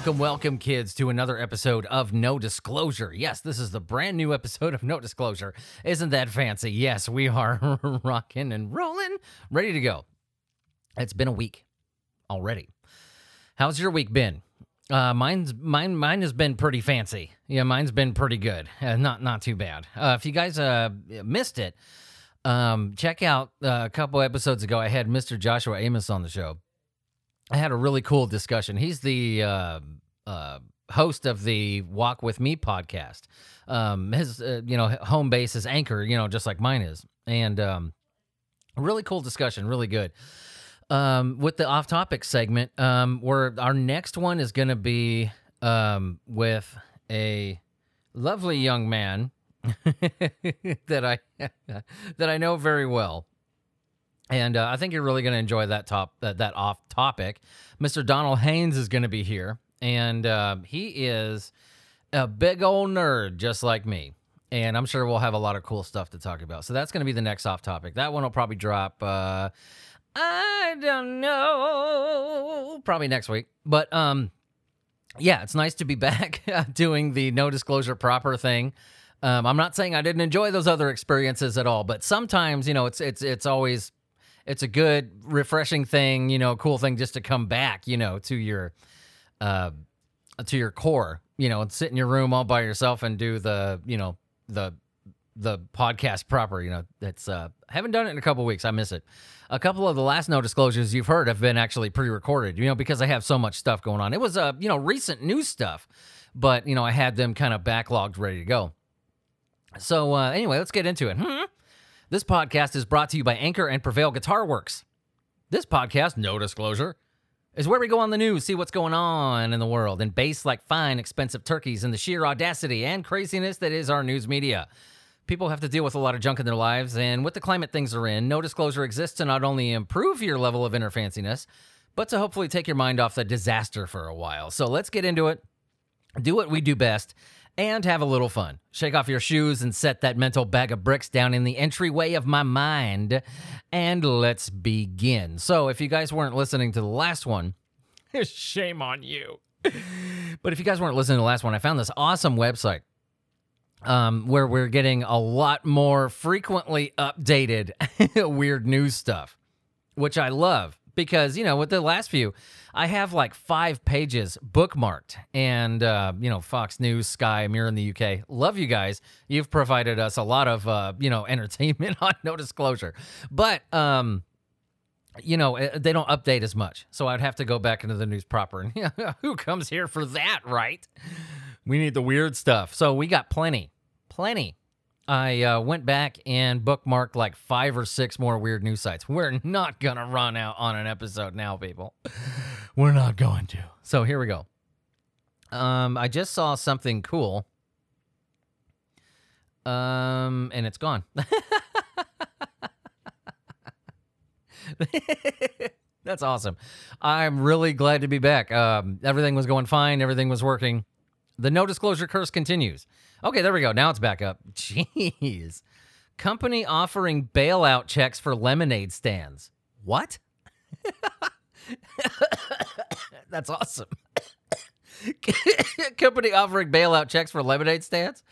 Welcome, welcome, kids, to another episode of No Disclosure. Yes, this is the brand new episode of No Disclosure. Isn't that fancy? Yes, we are rocking and rolling, ready to go. It's been a week already. How's your week been? Uh, mine's mine. Mine has been pretty fancy. Yeah, mine's been pretty good. Uh, not not too bad. Uh, if you guys uh missed it, um, check out uh, a couple episodes ago. I had Mr. Joshua Amos on the show. I had a really cool discussion. He's the uh, uh, host of the Walk with Me podcast. Um, his uh, you know home base is Anchor, you know, just like mine is, and um, really cool discussion, really good. Um, with the off-topic segment, um, where our next one is going to be um, with a lovely young man that I that I know very well. And uh, I think you're really going to enjoy that top that, that off topic. Mr. Donald Haynes is going to be here, and uh, he is a big old nerd just like me. And I'm sure we'll have a lot of cool stuff to talk about. So that's going to be the next off topic. That one will probably drop. Uh, I don't know, probably next week. But um, yeah, it's nice to be back doing the no disclosure proper thing. Um, I'm not saying I didn't enjoy those other experiences at all, but sometimes you know it's it's it's always it's a good, refreshing thing, you know, cool thing just to come back, you know, to your uh to your core, you know, and sit in your room all by yourself and do the, you know, the the podcast proper, you know. That's uh haven't done it in a couple weeks. I miss it. A couple of the last no disclosures you've heard have been actually pre-recorded, you know, because I have so much stuff going on. It was uh, you know, recent news stuff, but you know, I had them kind of backlogged ready to go. So uh anyway, let's get into it. Hmm? This podcast is brought to you by Anchor and Prevail Guitar Works. This podcast, no disclosure, is where we go on the news, see what's going on in the world, and base like fine, expensive turkeys and the sheer audacity and craziness that is our news media. People have to deal with a lot of junk in their lives, and with the climate things are in, no disclosure exists to not only improve your level of inner fanciness, but to hopefully take your mind off the disaster for a while. So let's get into it, do what we do best, and have a little fun. Shake off your shoes and set that mental bag of bricks down in the entryway of my mind. And let's begin. So, if you guys weren't listening to the last one, shame on you. but if you guys weren't listening to the last one, I found this awesome website um, where we're getting a lot more frequently updated weird news stuff, which I love because you know with the last few i have like five pages bookmarked. And uh, you know fox news sky mirror in the uk love you guys. You've provided us a lot of uh, you know entertainment on no disclosure. But um you know eh, they don't update as much. So i'd have to go back into the news proper and who comes here for that right? We need the weird stuff. So we got plenty plenty I uh, went back and bookmarked like five or six more weird news sites. We're not going to run out on an episode now, people. We're not going to. So here we go. Um, I just saw something cool. Um, and it's gone. That's awesome. I'm really glad to be back. Um, everything was going fine. Everything was working. The no disclosure curse continues. Okay, there we go. Now it's back up. Jeez. Company offering bailout checks for lemonade stands. What? That's awesome. company offering bailout checks for lemonade stands.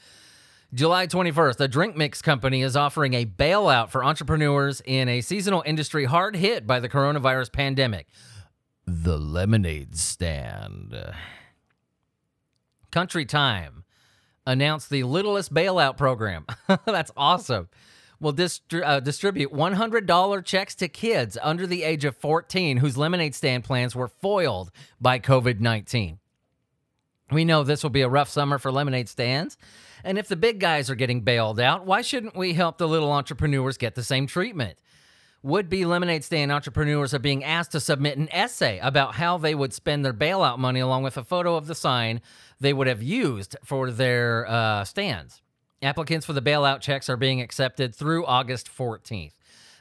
July 21st, the drink mix company is offering a bailout for entrepreneurs in a seasonal industry hard hit by the coronavirus pandemic. The lemonade stand. Country Time announced the littlest bailout program. That's awesome. Will distri- uh, distribute $100 checks to kids under the age of 14 whose lemonade stand plans were foiled by COVID 19. We know this will be a rough summer for lemonade stands. And if the big guys are getting bailed out, why shouldn't we help the little entrepreneurs get the same treatment? Would be lemonade stand entrepreneurs are being asked to submit an essay about how they would spend their bailout money, along with a photo of the sign they would have used for their uh, stands. Applicants for the bailout checks are being accepted through August 14th.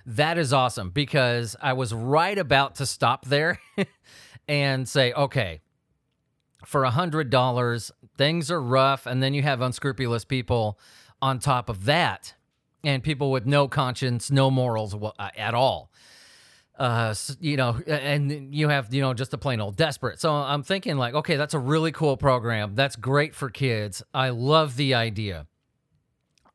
That is awesome because I was right about to stop there and say, okay, for a $100, things are rough. And then you have unscrupulous people on top of that and people with no conscience, no morals uh, at all. Uh, you know, and you have, you know, just a plain old desperate. So I'm thinking, like, okay, that's a really cool program. That's great for kids. I love the idea.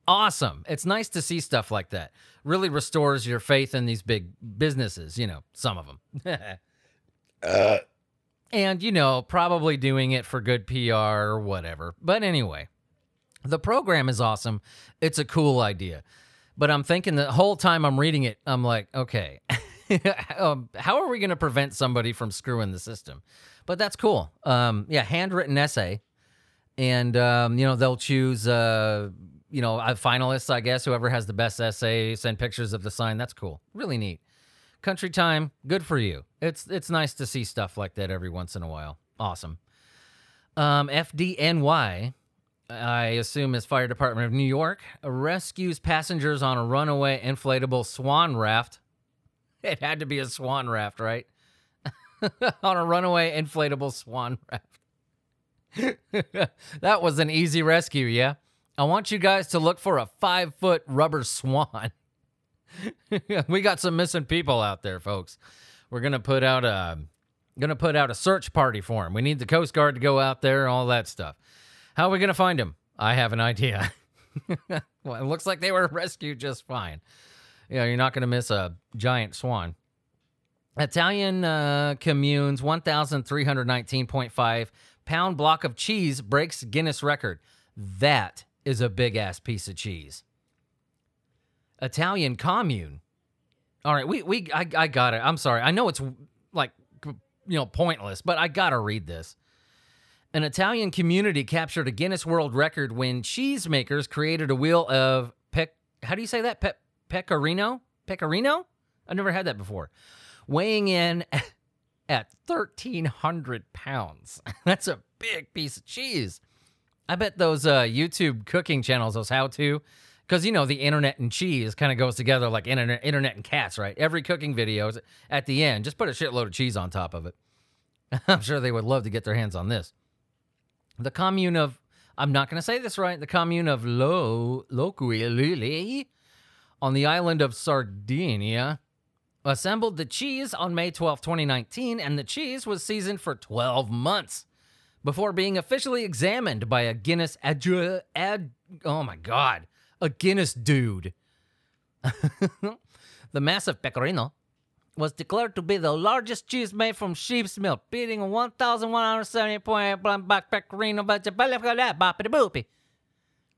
Awesome. It's nice to see stuff like that. Really restores your faith in these big businesses, you know, some of them. uh. And, you know, probably doing it for good PR or whatever. But anyway, the program is awesome. It's a cool idea. But I'm thinking the whole time I'm reading it, I'm like, okay. um, how are we going to prevent somebody from screwing the system? But that's cool. Um, yeah, handwritten essay, and um, you know they'll choose uh, you know finalists, I guess. Whoever has the best essay, send pictures of the sign. That's cool. Really neat. Country time, good for you. It's it's nice to see stuff like that every once in a while. Awesome. Um, FDNY, I assume is Fire Department of New York, rescues passengers on a runaway inflatable swan raft it had to be a swan raft, right? On a runaway inflatable swan raft. that was an easy rescue, yeah? I want you guys to look for a five foot rubber swan. we got some missing people out there, folks. We're gonna put out a gonna put out a search party for him. We need the Coast Guard to go out there, all that stuff. How are we gonna find him? I have an idea. well, it looks like they were rescued just fine. Yeah, you're not going to miss a giant swan. Italian uh, commune's 1,319.5 pound block of cheese breaks Guinness record. That is a big ass piece of cheese. Italian commune. All right, we we I, I got it. I'm sorry. I know it's like you know pointless, but I gotta read this. An Italian community captured a Guinness World Record when cheesemakers created a wheel of pec. How do you say that? Pe- pecorino. Pecorino? I've never had that before. Weighing in at 1,300 pounds. That's a big piece of cheese. I bet those uh, YouTube cooking channels, those how to, because you know the internet and cheese kind of goes together like internet, internet and cats, right? Every cooking video is at the end, just put a shitload of cheese on top of it. I'm sure they would love to get their hands on this. The commune of, I'm not going to say this right, the commune of Lo Loculi on the island of Sardinia assembled the cheese on May 12, 2019, and the cheese was seasoned for 12 months before being officially examined by a Guinness ad, oh my god, a Guinness dude. the massive pecorino was declared to be the largest cheese made from sheep's milk, beating 1,170.8 black pecorino, but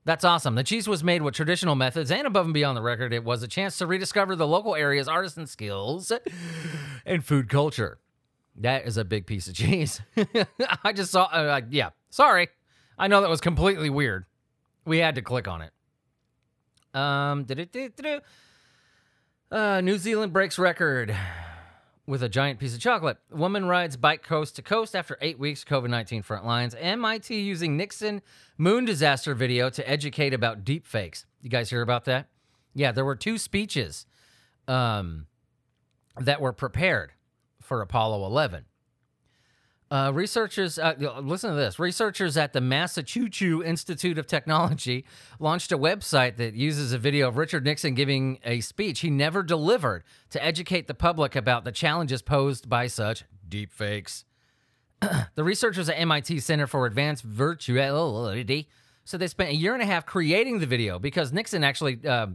that's awesome. The cheese was made with traditional methods, and above and beyond the record, it was a chance to rediscover the local area's artisan skills and food culture. That is a big piece of cheese. I just saw, uh, yeah, sorry. I know that was completely weird. We had to click on it. Um, uh, New Zealand breaks record with a giant piece of chocolate. Woman rides bike coast to coast after eight weeks COVID 19 front lines. MIT using Nixon moon disaster video to educate about deep fakes. You guys hear about that? Yeah, there were two speeches um, that were prepared for Apollo 11. Uh, researchers, uh, listen to this. Researchers at the Massachusetts Institute of Technology launched a website that uses a video of Richard Nixon giving a speech he never delivered to educate the public about the challenges posed by such deepfakes. the researchers at MIT Center for Advanced Virtuality said they spent a year and a half creating the video because Nixon actually uh,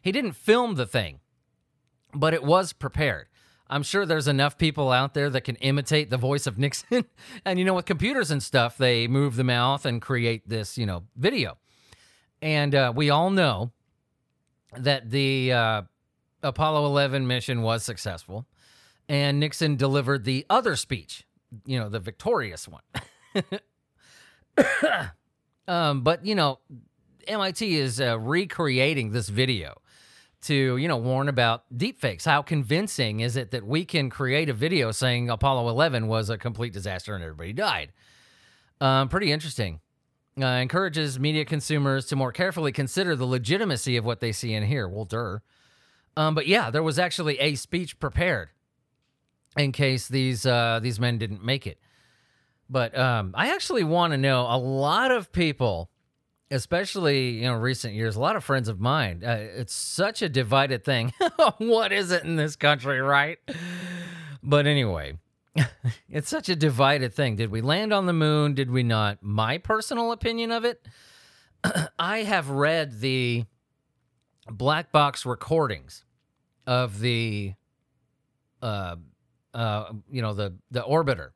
he didn't film the thing, but it was prepared. I'm sure there's enough people out there that can imitate the voice of Nixon. and, you know, with computers and stuff, they move the mouth and create this, you know, video. And uh, we all know that the uh, Apollo 11 mission was successful. And Nixon delivered the other speech, you know, the victorious one. um, but, you know, MIT is uh, recreating this video to you know warn about deepfakes. How convincing is it that we can create a video saying Apollo 11 was a complete disaster and everybody died? Um, pretty interesting. Uh, encourages media consumers to more carefully consider the legitimacy of what they see and hear. Well, dur. Um, but yeah, there was actually a speech prepared in case these uh, these men didn't make it. But um, I actually want to know. A lot of people especially you know recent years a lot of friends of mine uh, it's such a divided thing. What is it in this country right? But anyway it's such a divided thing. Did we land on the moon? Did we not? My personal opinion of it i have read the black box recordings of the uh uh you know the the orbiter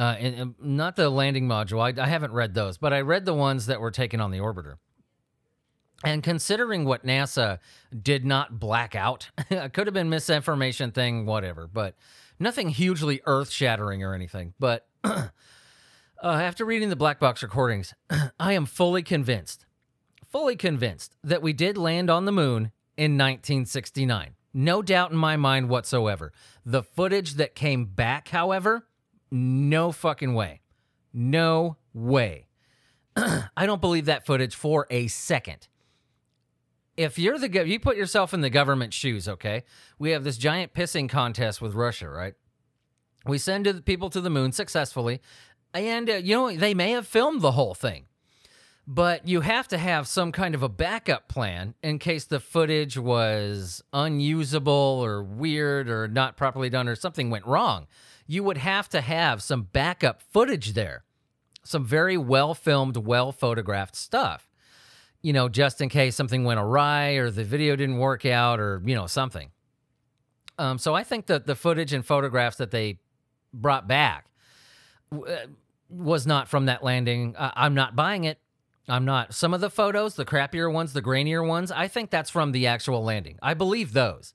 uh, and, and not the landing module. I, I haven't read those, but I read the ones that were taken on the orbiter. And considering what NASA did not black out, it could have been misinformation thing, whatever, but nothing hugely earth shattering or anything. But uh, after reading the black box recordings, I am fully convinced, fully convinced that we did land on the moon in 1969. No doubt in my mind whatsoever. The footage that came back, however, no fucking way. No way. I don't believe that footage for a second. If you're the you put yourself in the government shoes, okay? We have this giant pissing contest with Russia, right? We send the people to the moon successfully, and uh, you know they may have filmed the whole thing, but you have to have some kind of a backup plan in case the footage was unusable or weird or not properly done or something went wrong you would have to have some backup footage there, some very well filmed, well photographed stuff, you know, just in case something went awry or the video didn't work out or, you know, something. Um, so I think that the footage and photographs that they brought back uh, was not from that landing. I'm not buying it. I'm not. Some of the photos, the crappier ones, the grainier ones, I think that's from the actual landing. I believe those,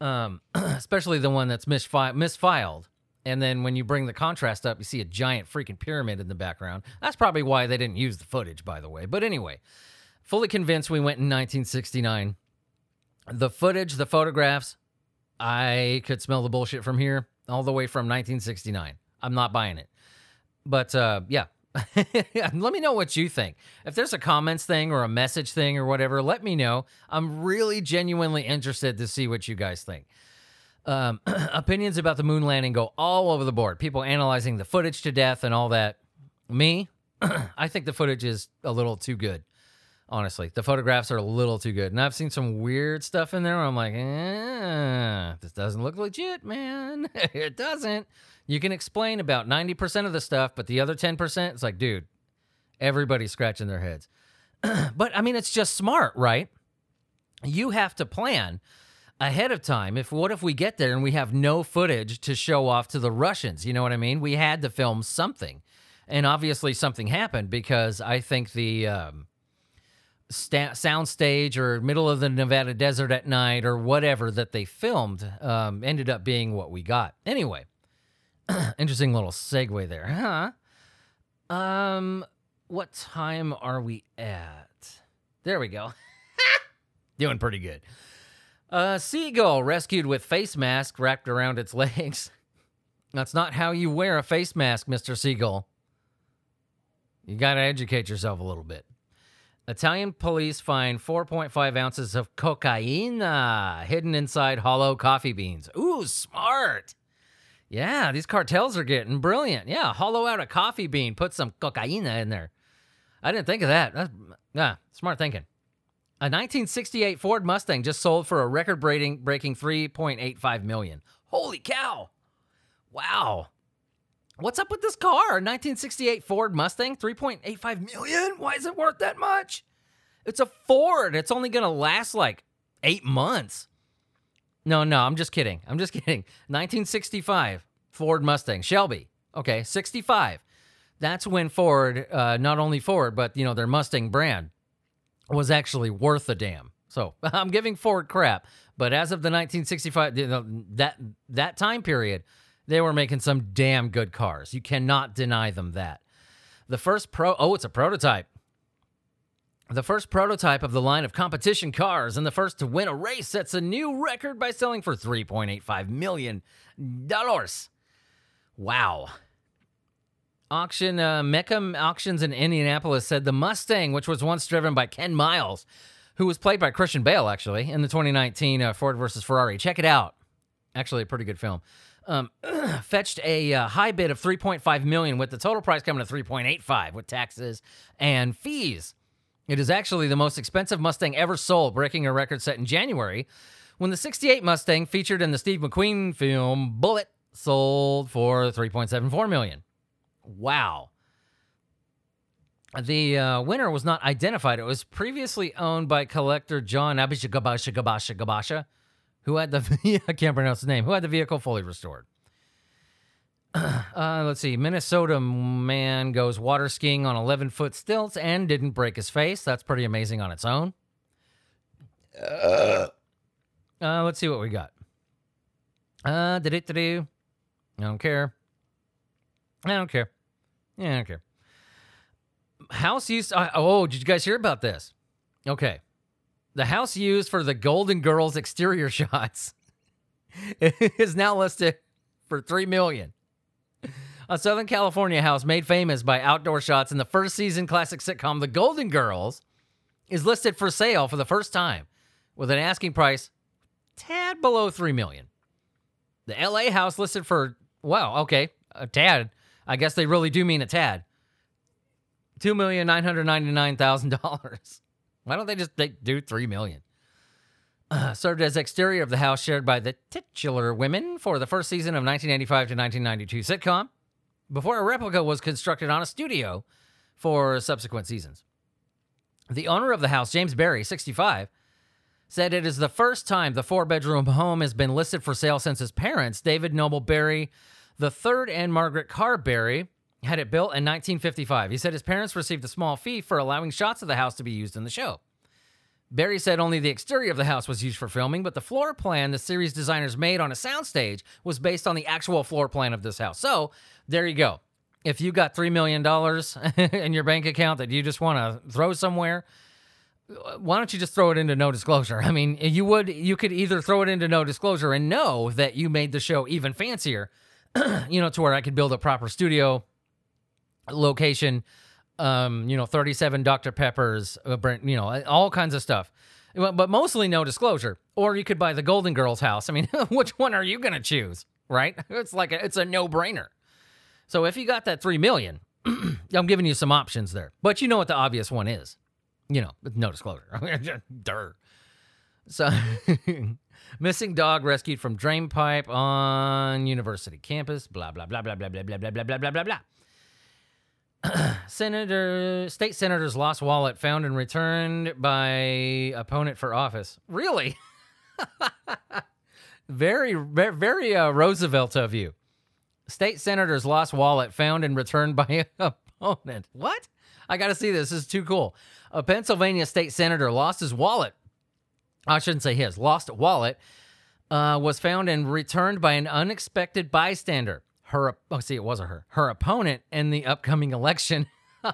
um, especially the one that's misfi- misfiled. And then when you bring the contrast up, you see a giant freaking pyramid in the background. That's probably why they didn't use the footage, by the way. But anyway, fully convinced we went in 1969. The footage, the photographs, I could smell the bullshit from here all the way from 1969. I'm not buying it. But uh, yeah, let me know what you think. If there's a comments thing or a message thing or whatever, let me know. I'm really genuinely interested to see what you guys think. Um, opinions about the moon landing go all over the board. People analyzing the footage to death and all that. Me, I think the footage is a little too good. Honestly, the photographs are a little too good, and I've seen some weird stuff in there. Where I'm like, eh, this doesn't look legit, man. it doesn't. You can explain about 90% of the stuff, but the other 10%, it's like, dude, everybody's scratching their heads. but I mean, it's just smart, right? You have to plan ahead of time. If what if we get there and we have no footage to show off to the Russians? You know what I mean? We had to film something, and obviously something happened because I think the um, sta- sound stage or middle of the Nevada desert at night or whatever that they filmed um, ended up being what we got. Anyway, interesting little segue there, huh? Um, what time are we at? There we go. Doing pretty good. A seagull rescued with face mask wrapped around its legs. That's not how you wear a face mask, Mr. Seagull. You got to educate yourself a little bit. Italian police find 4.5 ounces of cocaine uh, hidden inside hollow coffee beans. Ooh, smart. Yeah, these cartels are getting brilliant. Yeah, hollow out a coffee bean, put some cocaine in there. I didn't think of that. That's, yeah, smart thinking. A 1968 Ford Mustang just sold for a record breaking breaking 3.85 million. Holy cow. Wow. What's up with this car? 1968 Ford Mustang, 3.85 million? Why is it worth that much? It's a Ford. It's only going to last like 8 months. No, no, I'm just kidding. I'm just kidding. 1965 Ford Mustang, Shelby. Okay, 65. That's when Ford, uh, not only Ford, but you know their Mustang brand, was actually worth a damn. So I'm giving Ford crap, but as of the 1965 you know, that that time period, they were making some damn good cars. You cannot deny them that. The first pro oh, it's a prototype. The first prototype of the line of competition cars and the first to win a race sets a new record by selling for 3.85 million dollars. Wow. Auction uh, Mecum Auctions in Indianapolis said the Mustang, which was once driven by Ken Miles, who was played by Christian Bale actually in the 2019 uh, Ford versus Ferrari. Check it out. Actually, a pretty good film. Um, fetched a uh, high bid of 3.5 million, with the total price coming to 3.85 with taxes and fees. It is actually the most expensive Mustang ever sold, breaking a record set in January when the 68 Mustang featured in the Steve McQueen film Bullitt sold for 3.74 million. Wow. The uh, winner was not identified. It was previously owned by collector John Abishagabasha Gabasha Gabasha, who had the I can't pronounce his name, who had the vehicle fully restored. Uh, let's see. Minnesota man goes water skiing on 11 foot stilts and didn't break his face. That's pretty amazing on its own. Uh, let's see what we got. Uh, did it do? I don't care. I don't care. Yeah, I don't care. House used. Uh, oh, did you guys hear about this? Okay. The house used for the Golden Girls exterior shots is now listed for three million. A Southern California house made famous by outdoor shots in the first season classic sitcom The Golden Girls is listed for sale for the first time with an asking price tad below 3 million. The LA house listed for wow, okay, a tad. I guess they really do mean a tad. $2,999,000. Why don't they just they do 3 million? Uh, served as exterior of the house shared by the titular women for the first season of 1985 to 1992 sitcom before a replica was constructed on a studio for subsequent seasons. The owner of the house, James Barry, 65, said it is the first time the four bedroom home has been listed for sale since his parents, David Noble Barry III and Margaret Carberry had it built in 1955. He said his parents received a small fee for allowing shots of the house to be used in the show. Barry said only the exterior of the house was used for filming, but the floor plan the series designers made on a soundstage was based on the actual floor plan of this house. So there you go. If you got $3 million in your bank account that you just want to throw somewhere, why don't you just throw it into no disclosure? I mean, you would you could either throw it into no disclosure and know that you made the show even fancier, you know, to where I could build a proper studio location um, you know, 37 Dr. Peppers, uh, you know, all kinds of stuff. But mostly no disclosure. Or you could buy the Golden Girls house. I mean, which one are you going to choose, right? It's like a, it's a no-brainer. So if you got that 3 million, I'm giving you some options there. But you know what the obvious one is. You know, no disclosure. Durr. So missing dog rescued from drain pipe on university campus, blah blah blah blah blah blah blah blah blah blah blah blah blah. Senator, state senators lost wallet found and returned by opponent for office. Really? very, very uh, Roosevelt of you. State senators lost wallet found and returned by opponent. What? I got to see this. This is too cool. A Pennsylvania state senator lost his wallet. I shouldn't say his. Lost wallet uh, was found and returned by an unexpected bystander. Her oh see it wasn't her her opponent in the upcoming election.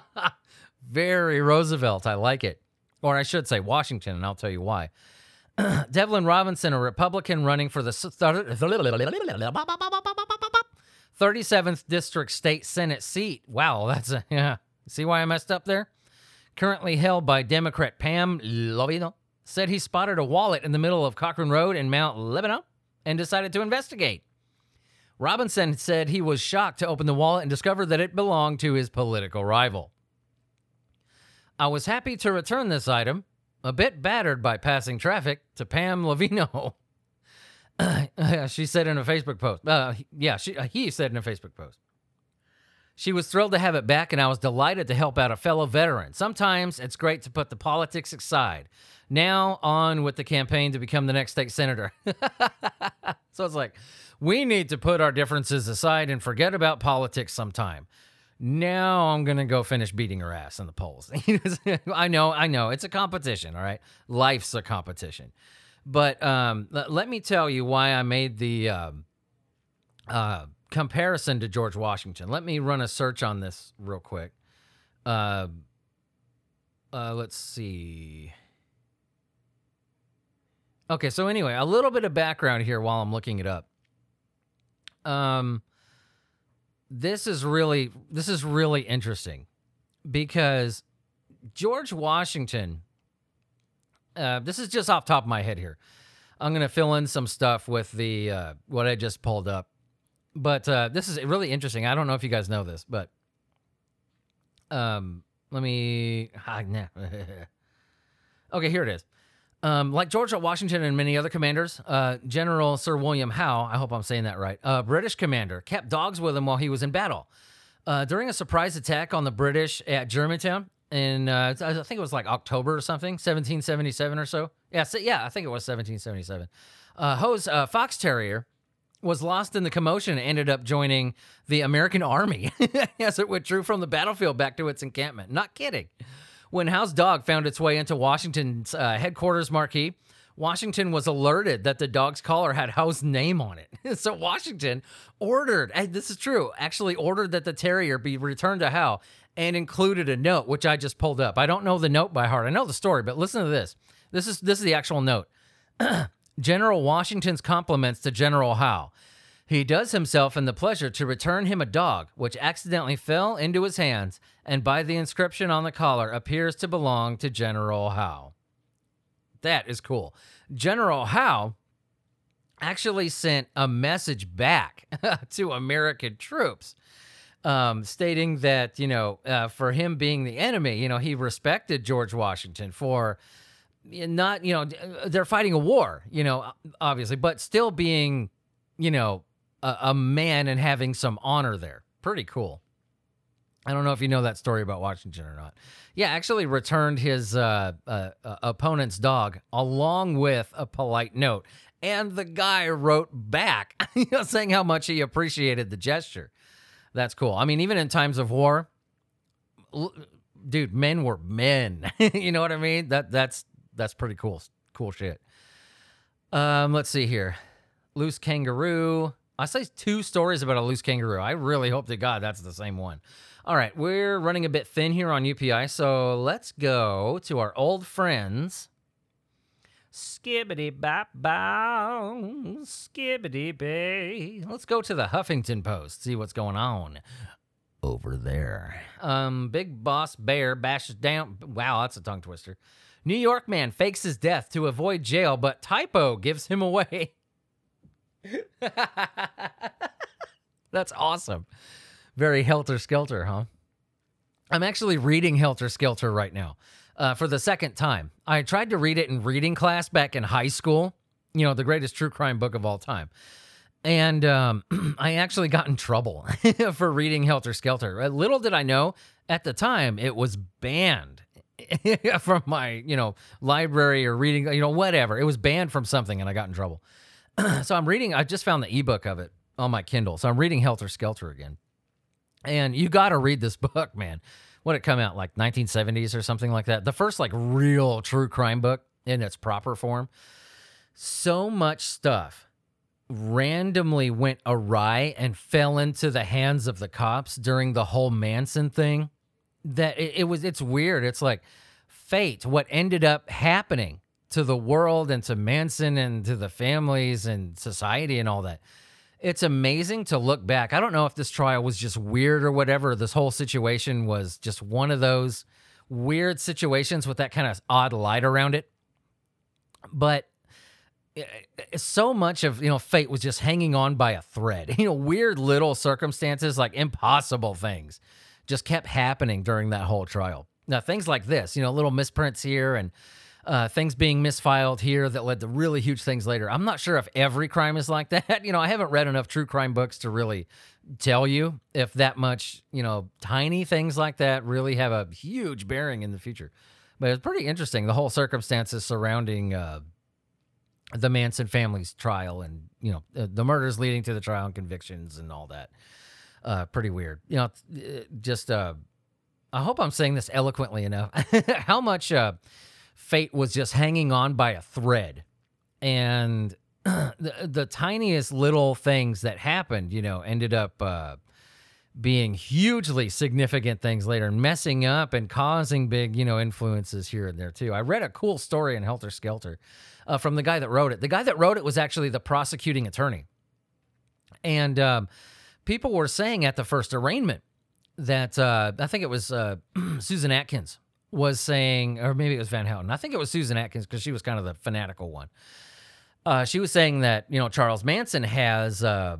Very roosevelt i like it. Or i should say washington and i'll tell you why. Devlin robinson a republican running for the 37th district state senate seat. Wow that's a yeah. See why i messed up there? Currently held by democrat pam lobino said he spotted a wallet in the middle of Cochran Road in mount lebanon and decided to investigate Robinson said he was shocked to open the wallet and discover that it belonged to his political rival. I was happy to return this item, a bit battered by passing traffic, to Pam Lavino. she said in a Facebook post. Uh, yeah, she, uh, he said in a Facebook post. She was thrilled to have it back, and I was delighted to help out a fellow veteran. Sometimes it's great to put the politics aside. Now, on with the campaign to become the next state senator. so it's like, we need to put our differences aside and forget about politics sometime. Now I'm going to go finish beating her ass in the polls. I know, I know. It's a competition, all right? Life's a competition. But um, let me tell you why I made the uh, uh, comparison to George Washington. Let me run a search on this real quick. Uh, uh let's see. Okay, so anyway, a little bit of background here while I'm looking it up um this is really this is really interesting because George Washington uh, this is just off top of my head here. I'm gonna fill in some stuff with the uh, what I just pulled up, but uh, this is really interesting. I don't know if you guys know this, but um, Let me. Ah, okay, here it is. Um, like George Washington and many other commanders, uh, General Sir William Howe, I hope I'm saying that right, a British commander, kept dogs with him while he was in battle. Uh, during a surprise attack on the British at Germantown in, uh, I think it was like October or something, 1777 or so. Yeah, so, yeah, I think it was 1777. Uh, Howe's uh, Fox Terrier was lost in the commotion and ended up joining the American Army as it withdrew from the battlefield back to its encampment. Not kidding. When Howe's dog found its way into Washington's uh, headquarters marquee, Washington was alerted that the dog's collar had Howe's name on it. so Washington ordered, this is true, actually ordered that the terrier be returned to Howe and included a note, which I just pulled up. I don't know the note by heart. I know the story, but listen to this. This is this is the actual note. General Washington's compliments to General Howe. He does himself in the pleasure to return him a dog, which accidentally fell into his hands, and by the inscription on the collar appears to belong to General Howe. That is cool. General Howe actually sent a message back to American troops. Um, stating that you know, uh, for him being the enemy, you know, he respected George Washington for not, you know, they're fighting a war, you know, obviously, but still being, you know, a, a man and having some honor there. Pretty cool. I don't know if you know that story about Washington or not. Yeah, actually returned his uh, uh, uh, opponent's dog along with a polite note. And the guy wrote back saying how much he appreciated the gesture. That's cool. I mean, even in times of war, dude, men were men. you know what I mean? That that's that's pretty cool. Cool shit. Um, let's see here. Loose kangaroo. I say two stories about a loose kangaroo. I really hope to God that's the same one. All right, we're running a bit thin here on UPI, so let's go to our old friends. Skibbity bop bow, skibbity bay. Let's go to the Huffington Post, see what's going on over there. Um, Big Boss Bear bashes down. Wow, that's a tongue twister. New York man fakes his death to avoid jail, but typo gives him away. That's awesome. Very helter skelter, huh? I'm actually reading Helter Skelter right now uh, for the second time. I tried to read it in reading class back in high school, you know, the greatest true crime book of all time. And um, I actually got in trouble for reading Helter Skelter. Uh, little did I know at the time it was banned from my, you know, library or reading, you know, whatever. It was banned from something and I got in trouble. so I'm reading, I just found the ebook of it on my Kindle. So I'm reading Helter Skelter again. And you got to read this book, man. What it come out like 1970s or something like that. The first like real true crime book in its proper form. So much stuff randomly went awry and fell into the hands of the cops during the whole Manson thing that it, it was it's weird. It's like fate what ended up happening to the world and to Manson and to the families and society and all that. It's amazing to look back. I don't know if this trial was just weird or whatever. This whole situation was just one of those weird situations with that kind of odd light around it. But eh, so much of you know fate was just hanging on by a thread. You know, weird little circumstances, like impossible things, just kept happening during that whole trial. Now, things like this, you know, little misprints here and uh, things being misfiled here that led to really huge things later. I'm not sure if every crime is like that. You know, I haven't read enough true crime books to really tell you if that much, you know, tiny things like that really have a huge bearing in the future. But it's pretty interesting, the whole circumstances surrounding uh, the Manson family's trial and, you know, the murders leading to the trial and convictions and all that. Uh, pretty weird. You know, just, uh, I hope I'm saying this eloquently enough. How much, uh, fate was just hanging on by a thread. And the, the tiniest little things that happened, you know, ended up uh, being hugely significant things later and messing up and causing big, you know, influences here and there too. I read a cool story in Helter Skelter uh, from the guy that wrote it. The guy that wrote it was actually the prosecuting attorney. And um, people were saying at the first arraignment that uh, I think it was uh, Susan Atkins was saying, or maybe it was Van Houten. I think it was Susan Atkins because she was kind of the fanatical one. Uh, she was saying that you know Charles Manson has uh,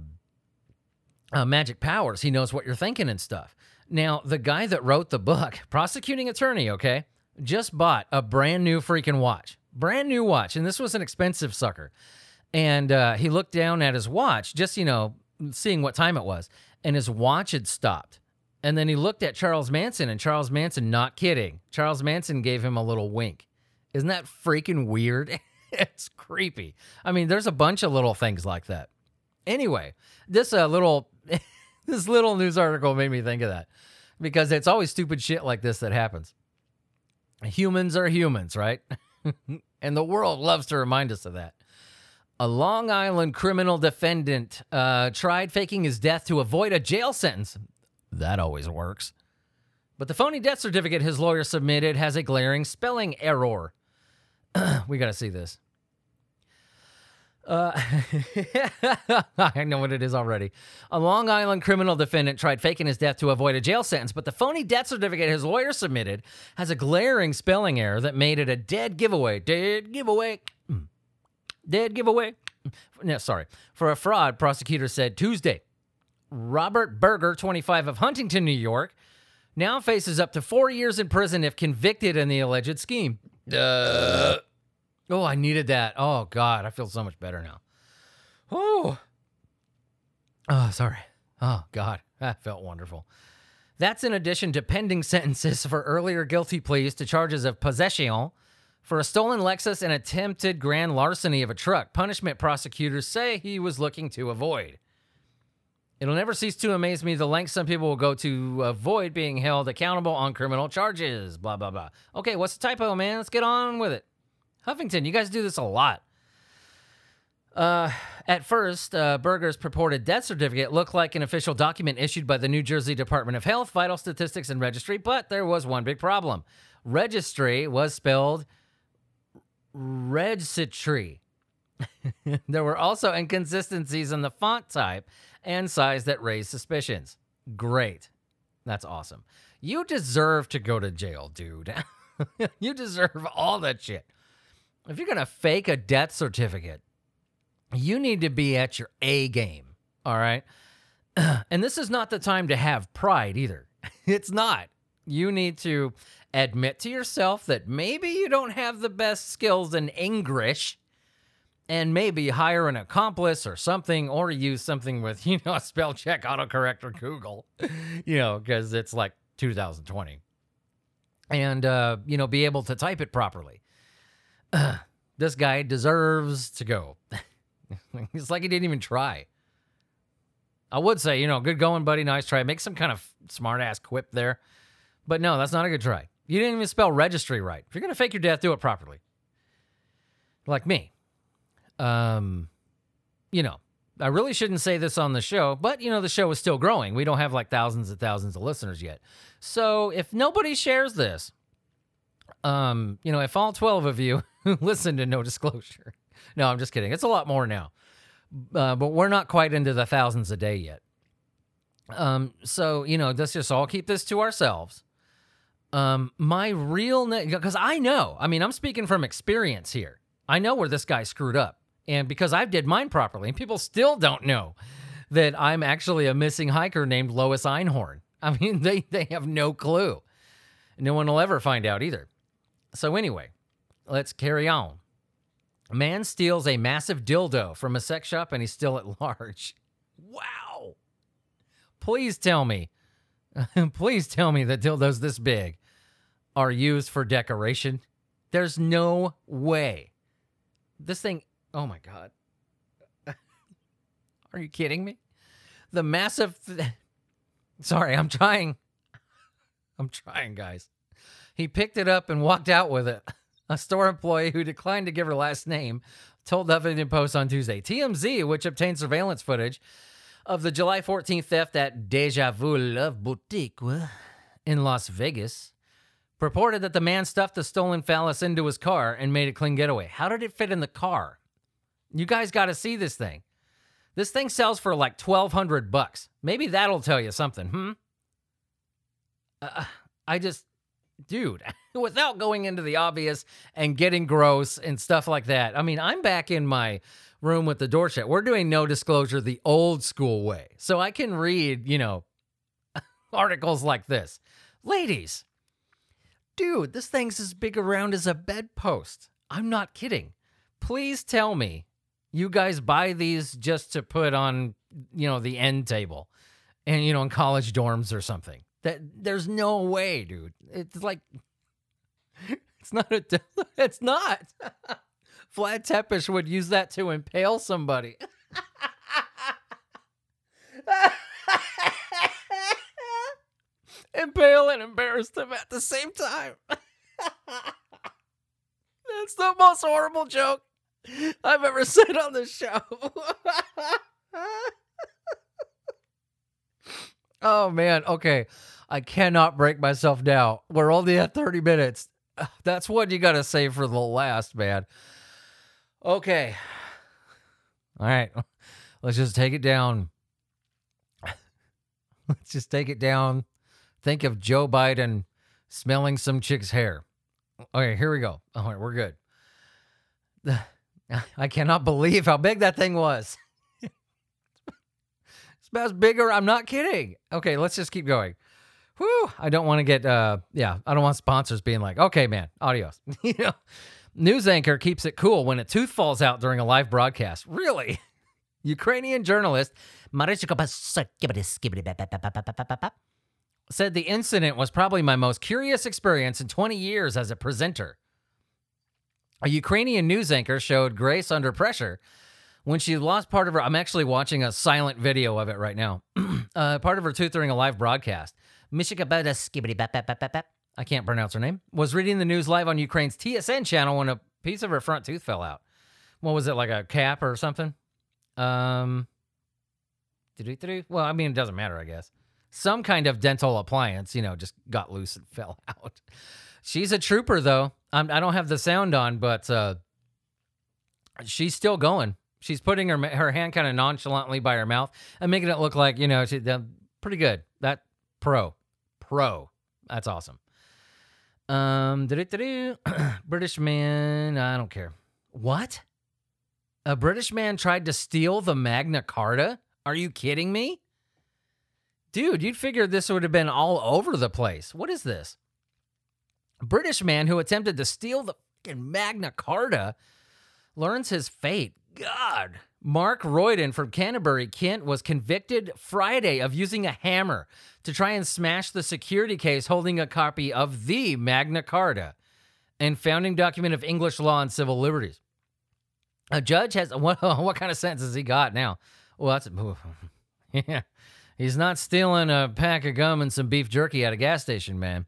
uh, magic powers. He knows what you're thinking and stuff. Now, the guy that wrote the book, prosecuting attorney, okay, just bought a brand new freaking watch. Brand new watch. And this was an expensive sucker. And uh, he looked down at his watch, just, you know, seeing what time it was. And his watch had stopped. And then he looked at Charles Manson, and Charles Manson, not kidding, Charles Manson gave him a little wink. Isn't that freaking weird? it's creepy. I mean, there's a bunch of little things like that. Anyway, this uh, little this little news article made me think of that because it's always stupid shit like this that happens. Humans are humans, right? and the world loves to remind us of that. A Long Island criminal defendant uh, tried faking his death to avoid a jail sentence. That always works. But the phony death certificate his lawyer submitted has a glaring spelling error. we got to see this. Uh, I know what it is already. A Long Island criminal defendant tried faking his death to avoid a jail sentence, but the phony death certificate his lawyer submitted has a glaring spelling error that made it a dead giveaway. Dead giveaway. Dead giveaway. No, sorry. For a fraud, prosecutors said Tuesday. Robert Berger, 25 of Huntington, New York, now faces up to four years in prison if convicted in the alleged scheme. Uh. Oh, I needed that. Oh, God. I feel so much better now. Oh. Oh, sorry. Oh, God. That felt wonderful. That's in addition to pending sentences for earlier guilty pleas to charges of possession for a stolen Lexus and attempted grand larceny of a truck, punishment prosecutors say he was looking to avoid. It'll never cease to amaze me the lengths some people will go to avoid being held accountable on criminal charges. Blah, blah, blah. Okay, what's the typo, man? Let's get on with it. Huffington, you guys do this a lot. Uh, at first, uh, Berger's purported death certificate looked like an official document issued by the New Jersey Department of Health, Vital Statistics, and Registry, but there was one big problem. Registry was spelled registry. there were also inconsistencies in the font type and size that raised suspicions. Great. That's awesome. You deserve to go to jail, dude. you deserve all that shit. If you're going to fake a death certificate, you need to be at your A game. All right. And this is not the time to have pride either. It's not. You need to admit to yourself that maybe you don't have the best skills in English and maybe hire an accomplice or something, or use something with, you know, a spell check autocorrect or Google, you know, because it's like 2020. And, uh, you know, be able to type it properly. Uh, this guy deserves to go. it's like he didn't even try. I would say, you know, good going, buddy. Nice try. Make some kind of smart ass quip there. But no, that's not a good try. You didn't even spell registry right. If you're going to fake your death, do it properly. Like me. Um, you know, I really shouldn't say this on the show, but you know, the show is still growing. We don't have like thousands and thousands of listeners yet. So if nobody shares this, um, you know, if all 12 of you listen to no disclosure, no, I'm just kidding. It's a lot more now, uh, but we're not quite into the thousands a day yet. Um, so you know, let's just all keep this to ourselves. Um, my real because I know, I mean, I'm speaking from experience here. I know where this guy screwed up. And because I did mine properly, and people still don't know that I'm actually a missing hiker named Lois Einhorn. I mean, they, they have no clue. No one will ever find out either. So, anyway, let's carry on. A man steals a massive dildo from a sex shop and he's still at large. Wow. Please tell me, please tell me that dildos this big are used for decoration. There's no way. This thing Oh my God. Are you kidding me? The massive. Th- Sorry, I'm trying. I'm trying, guys. He picked it up and walked out with it. A store employee who declined to give her last name told the Huffington Post on Tuesday. TMZ, which obtained surveillance footage of the July 14th theft at Deja Vu Love Boutique uh, in Las Vegas, purported that the man stuffed the stolen phallus into his car and made a clean getaway. How did it fit in the car? You guys got to see this thing. This thing sells for like 1200 bucks. Maybe that'll tell you something, hmm? Uh, I just dude, without going into the obvious and getting gross and stuff like that. I mean, I'm back in my room with the door shut. We're doing no disclosure the old school way. So I can read, you know, articles like this. Ladies, dude, this thing's as big around as a bedpost. I'm not kidding. Please tell me you guys buy these just to put on, you know, the end table and, you know, in college dorms or something. That there's no way, dude. It's like it's not a it's not. Vlad Tepes would use that to impale somebody. Impale and embarrass them at the same time. That's the most horrible joke I've ever said on the show. oh man, okay. I cannot break myself down. We're only at 30 minutes. That's what you got to say for the last, man. Okay. All right. Let's just take it down. Let's just take it down. Think of Joe Biden smelling some chick's hair. Okay, here we go. All right, we're good. I cannot believe how big that thing was. it smells bigger. I'm not kidding. Okay, let's just keep going. Whew, I don't want to get uh yeah, I don't want sponsors being like, "Okay, man, adios." you know. News anchor keeps it cool when a tooth falls out during a live broadcast. Really? Ukrainian journalist said the incident was probably my most curious experience in 20 years as a presenter. A Ukrainian news anchor showed grace under pressure when she lost part of her. I'm actually watching a silent video of it right now. uh, part of her tooth during a live broadcast. I can't pronounce her name, was reading the news live on Ukraine's TSN channel when a piece of her front tooth fell out. What was it, like a cap or something? Um, well, I mean, it doesn't matter, I guess. Some kind of dental appliance, you know, just got loose and fell out. She's a trooper, though. I'm, I do not have the sound on, but uh, she's still going. She's putting her her hand kind of nonchalantly by her mouth and making it look like you know she, pretty good. That pro, pro. That's awesome. Um, British man. I don't care. What? A British man tried to steal the Magna Carta? Are you kidding me? Dude, you'd figure this would have been all over the place. What is this? A British man who attempted to steal the fucking Magna Carta learns his fate. God. Mark Royden from Canterbury, Kent, was convicted Friday of using a hammer to try and smash the security case holding a copy of the Magna Carta and founding document of English law and civil liberties. A judge has what, what kind of sentence has he got now? Well, that's yeah. He's not stealing a pack of gum and some beef jerky at a gas station, man.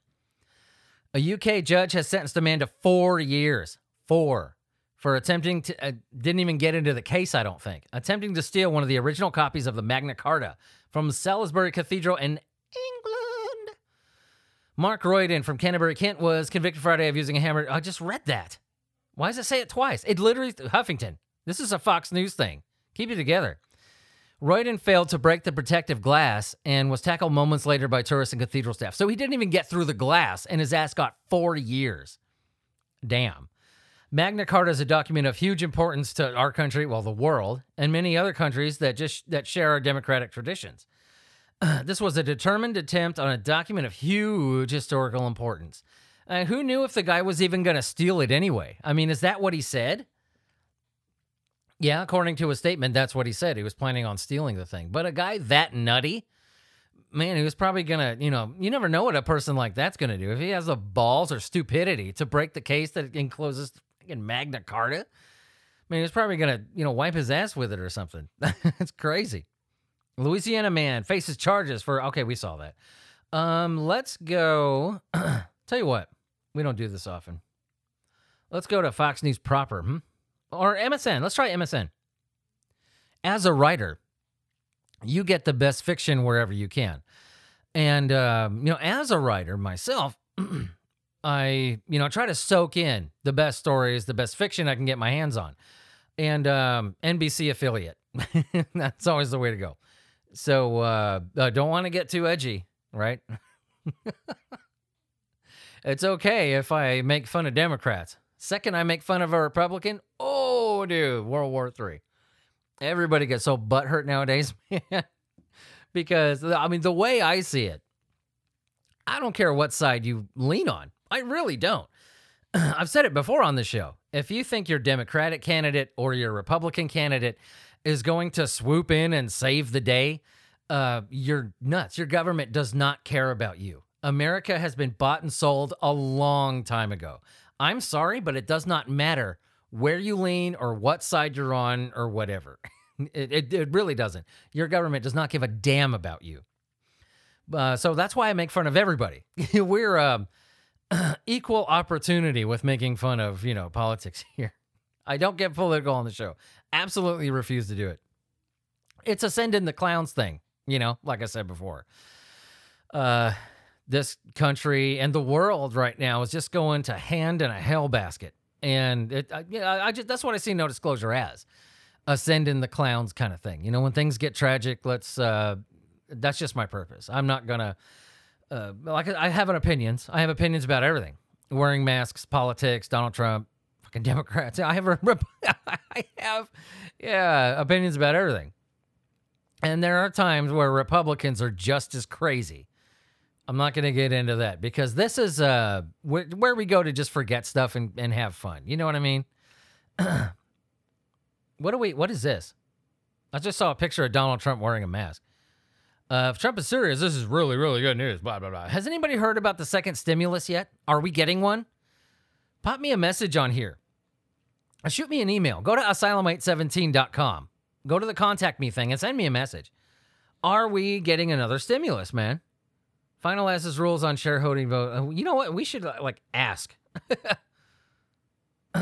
A UK judge has sentenced a man to four years. Four for attempting to, uh, didn't even get into the case, I don't think, attempting to steal one of the original copies of the Magna Carta from Salisbury Cathedral in England. Mark Royden from Canterbury, Kent was convicted Friday of using a hammer. I just read that. Why does it say it twice? It literally, Huffington. This is a Fox News thing. Keep it together. Royden failed to break the protective glass and was tackled moments later by tourists and cathedral staff. So he didn't even get through the glass, and his ass got four years. Damn. Magna Carta is a document of huge importance to our country, well, the world, and many other countries that just that share our democratic traditions. this was a determined attempt on a document of huge historical importance. Uh, who knew if the guy was even going to steal it anyway? I mean, is that what he said? Yeah, according to a statement, that's what he said. He was planning on stealing the thing. But a guy that nutty, man, he was probably gonna, you know, you never know what a person like that's gonna do. If he has the balls or stupidity to break the case that encloses fucking Magna Carta. I mean, he's probably gonna, you know, wipe his ass with it or something. it's crazy. Louisiana man faces charges for. Okay, we saw that. Um, let's go. tell you what, we don't do this often. Let's go to Fox News proper, hmm? Or MSN. Let's try MSN. As a writer, you get the best fiction wherever you can, and um, you know, as a writer myself. I, you know, try to soak in the best stories, the best fiction I can get my hands on. And um, NBC affiliate. That's always the way to go. So uh, I don't want to get too edgy, right? it's okay if I make fun of Democrats. Second, I make fun of a Republican. Oh, dude, World War Three. Everybody gets so butthurt nowadays, because I mean, the way I see it, I don't care what side you lean on. I really don't. I've said it before on the show. If you think your Democratic candidate or your Republican candidate is going to swoop in and save the day, uh, you're nuts. Your government does not care about you. America has been bought and sold a long time ago. I'm sorry, but it does not matter where you lean or what side you're on or whatever. it, it, it really doesn't. Your government does not give a damn about you. Uh, so that's why I make fun of everybody. We're um, equal opportunity with making fun of, you know, politics here. I don't get political on the show. Absolutely refuse to do it. It's a send in the clowns thing, you know, like I said before. Uh, this country and the world right now is just going to hand in a hell basket. And it, I, yeah, I just that's what I see no disclosure as ascending the clowns kind of thing. You know, when things get tragic, let's. Uh, that's just my purpose. I'm not gonna. Uh, like I have an opinions. I have opinions about everything: wearing masks, politics, Donald Trump, fucking Democrats. I have a, I have, yeah, opinions about everything. And there are times where Republicans are just as crazy I'm not going to get into that because this is uh where, where we go to just forget stuff and, and have fun. You know what I mean? what do we? What is this? I just saw a picture of Donald Trump wearing a mask. Uh, if Trump is serious, this is really, really good news. Blah blah blah. Has anybody heard about the second stimulus yet? Are we getting one? Pop me a message on here. Shoot me an email. Go to asylum817.com. Go to the contact me thing and send me a message. Are we getting another stimulus, man? Finalizes rules on shareholding vote. Uh, you know what? We should uh, like ask.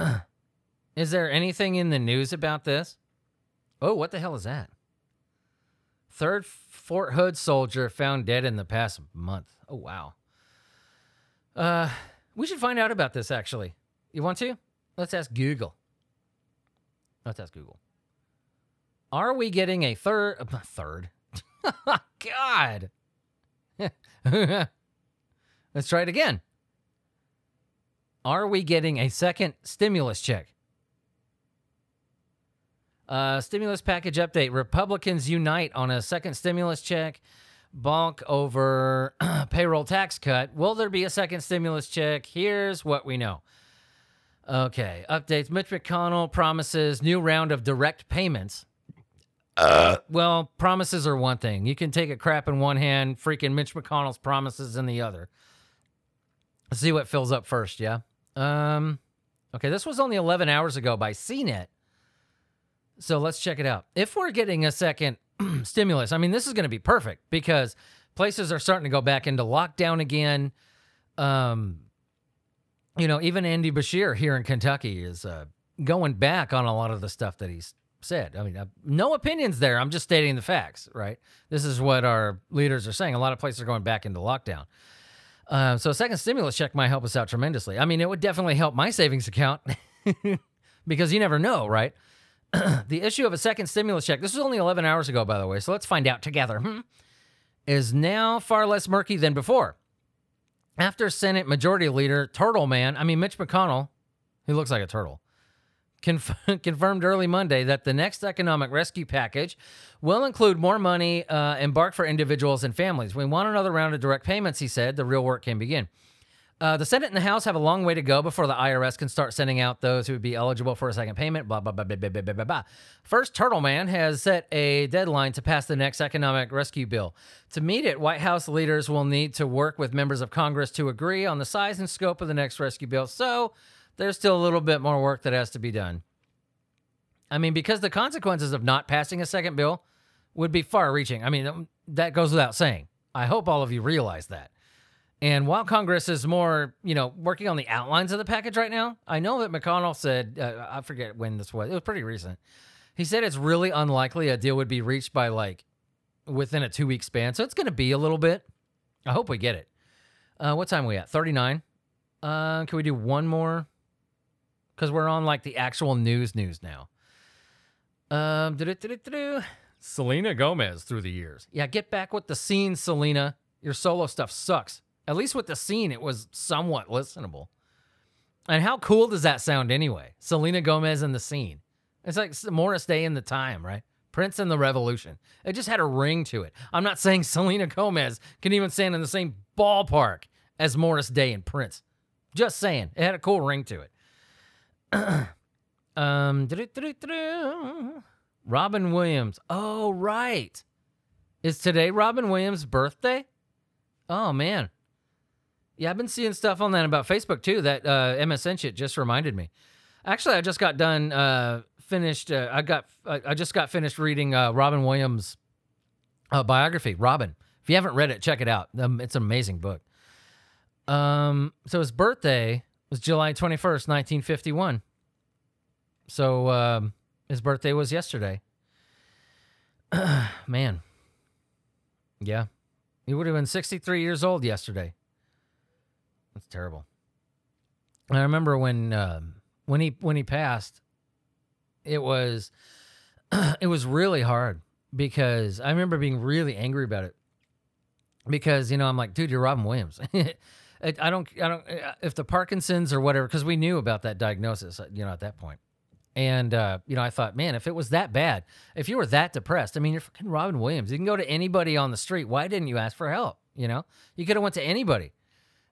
is there anything in the news about this? Oh, what the hell is that? Third Fort Hood soldier found dead in the past month. Oh wow. Uh, we should find out about this actually. You want to? Let's ask Google. Let's ask Google. Are we getting a third? Uh, third. God. Let's try it again. Are we getting a second stimulus check? Uh, stimulus package update. Republicans unite on a second stimulus check. Bonk over payroll tax cut. Will there be a second stimulus check? Here's what we know. Okay, updates. Mitch McConnell promises new round of direct payments uh, well, promises are one thing. You can take a crap in one hand, freaking Mitch McConnell's promises in the other. Let's see what fills up first, yeah? Um, okay, this was only 11 hours ago by CNET. So let's check it out. If we're getting a second stimulus, I mean, this is going to be perfect because places are starting to go back into lockdown again. Um, you know, even Andy Beshear here in Kentucky is uh, going back on a lot of the stuff that he's said. I mean, no opinions there. I'm just stating the facts, right? This is what our leaders are saying. A lot of places are going back into lockdown. Uh, so, a second stimulus check might help us out tremendously. I mean, it would definitely help my savings account because you never know, right? the issue of a second stimulus check, this was only 11 hours ago, by the way, so let's find out together, hmm, is now far less murky than before. After Senate Majority Leader Turtle Man, I mean, Mitch McConnell, he looks like a turtle, conf- confirmed early Monday that the next economic rescue package will include more money uh, embarked for individuals and families. We want another round of direct payments, he said. The real work can begin. Uh, the Senate and the House have a long way to go before the IRS can start sending out those who would be eligible for a second payment. Blah, blah, blah, blah, blah, blah, blah, blah. First, Turtle Man has set a deadline to pass the next economic rescue bill. To meet it, White House leaders will need to work with members of Congress to agree on the size and scope of the next rescue bill. So, there's still a little bit more work that has to be done. I mean, because the consequences of not passing a second bill would be far reaching. I mean, um, that goes without saying. I hope all of you realize that. And while Congress is more, you know, working on the outlines of the package right now, I know that McConnell said, uh, I forget when this was, it was pretty recent. He said it's really unlikely a deal would be reached by like within a two week span. So it's going to be a little bit. I hope we get it. Uh, what time are we at? 39. Uh, can we do one more? Because we're on like the actual news news now. Um, Selena Gomez through the years. Yeah, get back with the scene, Selena. Your solo stuff sucks. At least with the scene, it was somewhat listenable. And how cool does that sound anyway? Selena Gomez and the scene. It's like Morris Day in the time, right? Prince and the Revolution. It just had a ring to it. I'm not saying Selena Gomez can even stand in the same ballpark as Morris Day and Prince. Just saying. It had a cool ring to it. um, Robin Williams. Oh, right. Is today Robin Williams' birthday? Oh, man. Yeah, I've been seeing stuff on that about Facebook too. That uh, MSN shit just reminded me. Actually, I just got done uh, finished. Uh, I got. I just got finished reading uh, Robin Williams' uh, biography. Robin. If you haven't read it, check it out. Um, it's an amazing book. Um. So his birthday was July twenty first, nineteen fifty one. So um, his birthday was yesterday. Man. Yeah. He would have been 63 years old yesterday. That's terrible. I remember when um, when he when he passed, it was it was really hard because I remember being really angry about it because you know I'm like, dude, you're Robin Williams. I don't I don't uh, if the Parkinson's or whatever because we knew about that diagnosis, uh, you know, at that point. And uh, you know, I thought, man, if it was that bad, if you were that depressed, I mean, you're fucking Robin Williams. You can go to anybody on the street. Why didn't you ask for help? You know, you could have went to anybody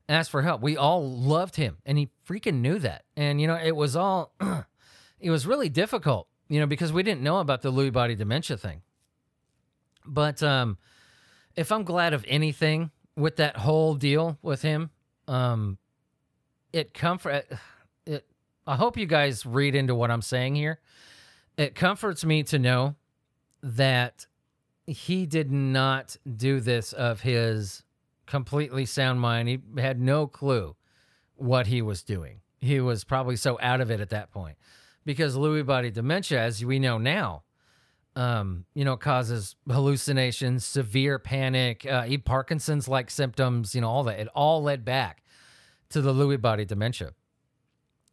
asked for help. We all loved him, and he freaking knew that. And you know, it was all, it was really difficult, you know, because we didn't know about the Lewy body dementia thing. But um, if I'm glad of anything with that whole deal with him, um, it comfort it I hope you guys read into what I'm saying here. It comforts me to know that he did not do this of his completely sound mind. He had no clue what he was doing. He was probably so out of it at that point because Lewy body dementia, as we know now, um, you know, causes hallucinations, severe panic, uh, Parkinson's like symptoms, you know, all that. It all led back to the Lewy body dementia.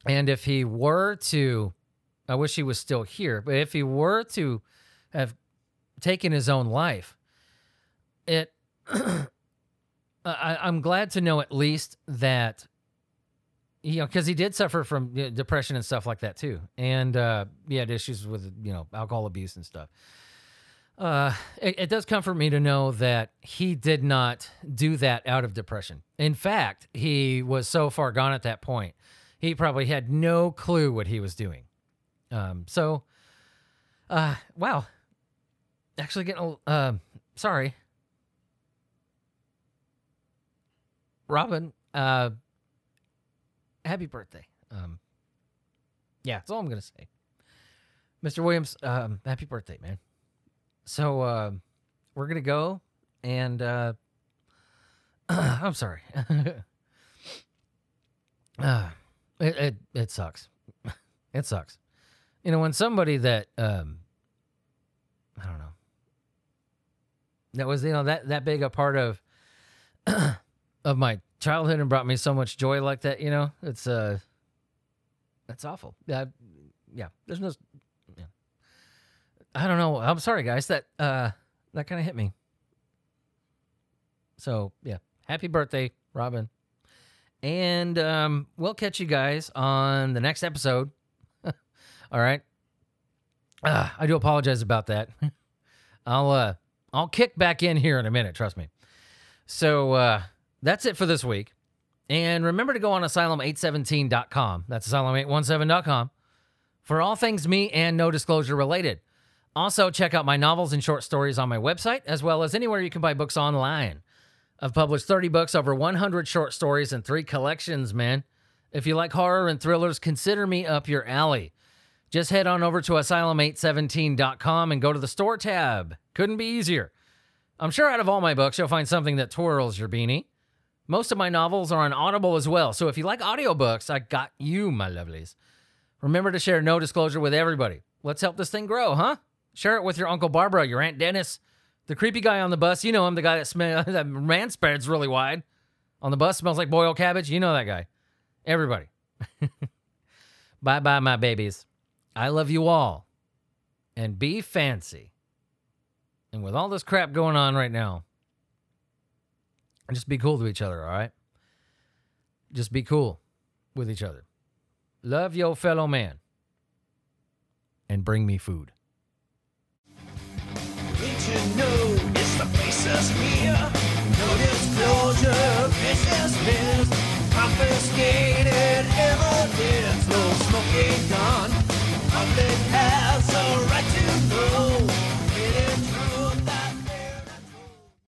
And if he were to, I wish he was still here, but if he were to have taken his own life, it, I, am glad to know at least that, you know, because he did suffer from you know, depression and stuff like that too. And uh, he had issues with, you know, alcohol abuse and stuff. Uh, it, it does comfort me to know that he did not do that out of depression. In fact, he was so far gone at that point he probably had no clue what he was doing. Um, so, uh, wow. Actually, getting a, uh, sorry. Robin, uh, happy birthday. Um, yeah, that's all I'm to say. Mr. Williams, um, happy birthday, man. So, uh, we're to go and, uh, I'm sorry. uh, it it, it sucks. it sucks. You know, when somebody that um I don't know that was you know that that big a part of of my childhood and brought me so much joy like that, you know, it's uh that's awful. Yeah, yeah. There's no yeah. I don't know. I'm sorry guys. That uh that kind of hit me. So, yeah. Happy birthday, Robin. And um, we'll catch you guys on the next episode. All right. Uh, I do apologize about that. I'll uh, I'll kick back in here in a minute. Trust me. So uh, that's it for this week. And remember to go on asylum817.com. That's asylum817.com for all things me and no disclosure related. Also, check out my novels and short stories on my website, as well as anywhere you can buy books online. I've published 30 books, over 100 short stories, and three collections, man. If you like horror and thrillers, consider me up your alley. Just head on over to asylum817.com and go to the store tab. Couldn't be easier. I'm sure out of all my books, you'll find something that twirls your beanie. Most of my novels are on Audible as well, so if you like audiobooks, I got you, my lovelies. Remember to share no disclosure with everybody. Let's help this thing grow, huh? Share it with your Uncle Barbara, your Aunt Dennis, the creepy guy on the bus, you know him, the guy that smells that man spreads really wide on the bus, smells like boiled cabbage. You know that guy. Everybody. bye bye, my babies. I love you all. And be fancy. And with all this crap going on right now, and just be cool to each other, all right? Just be cool with each other. Love your fellow man. And bring me food. Did you know it's the? No disclosure, confiscated evidence, no smoking gun,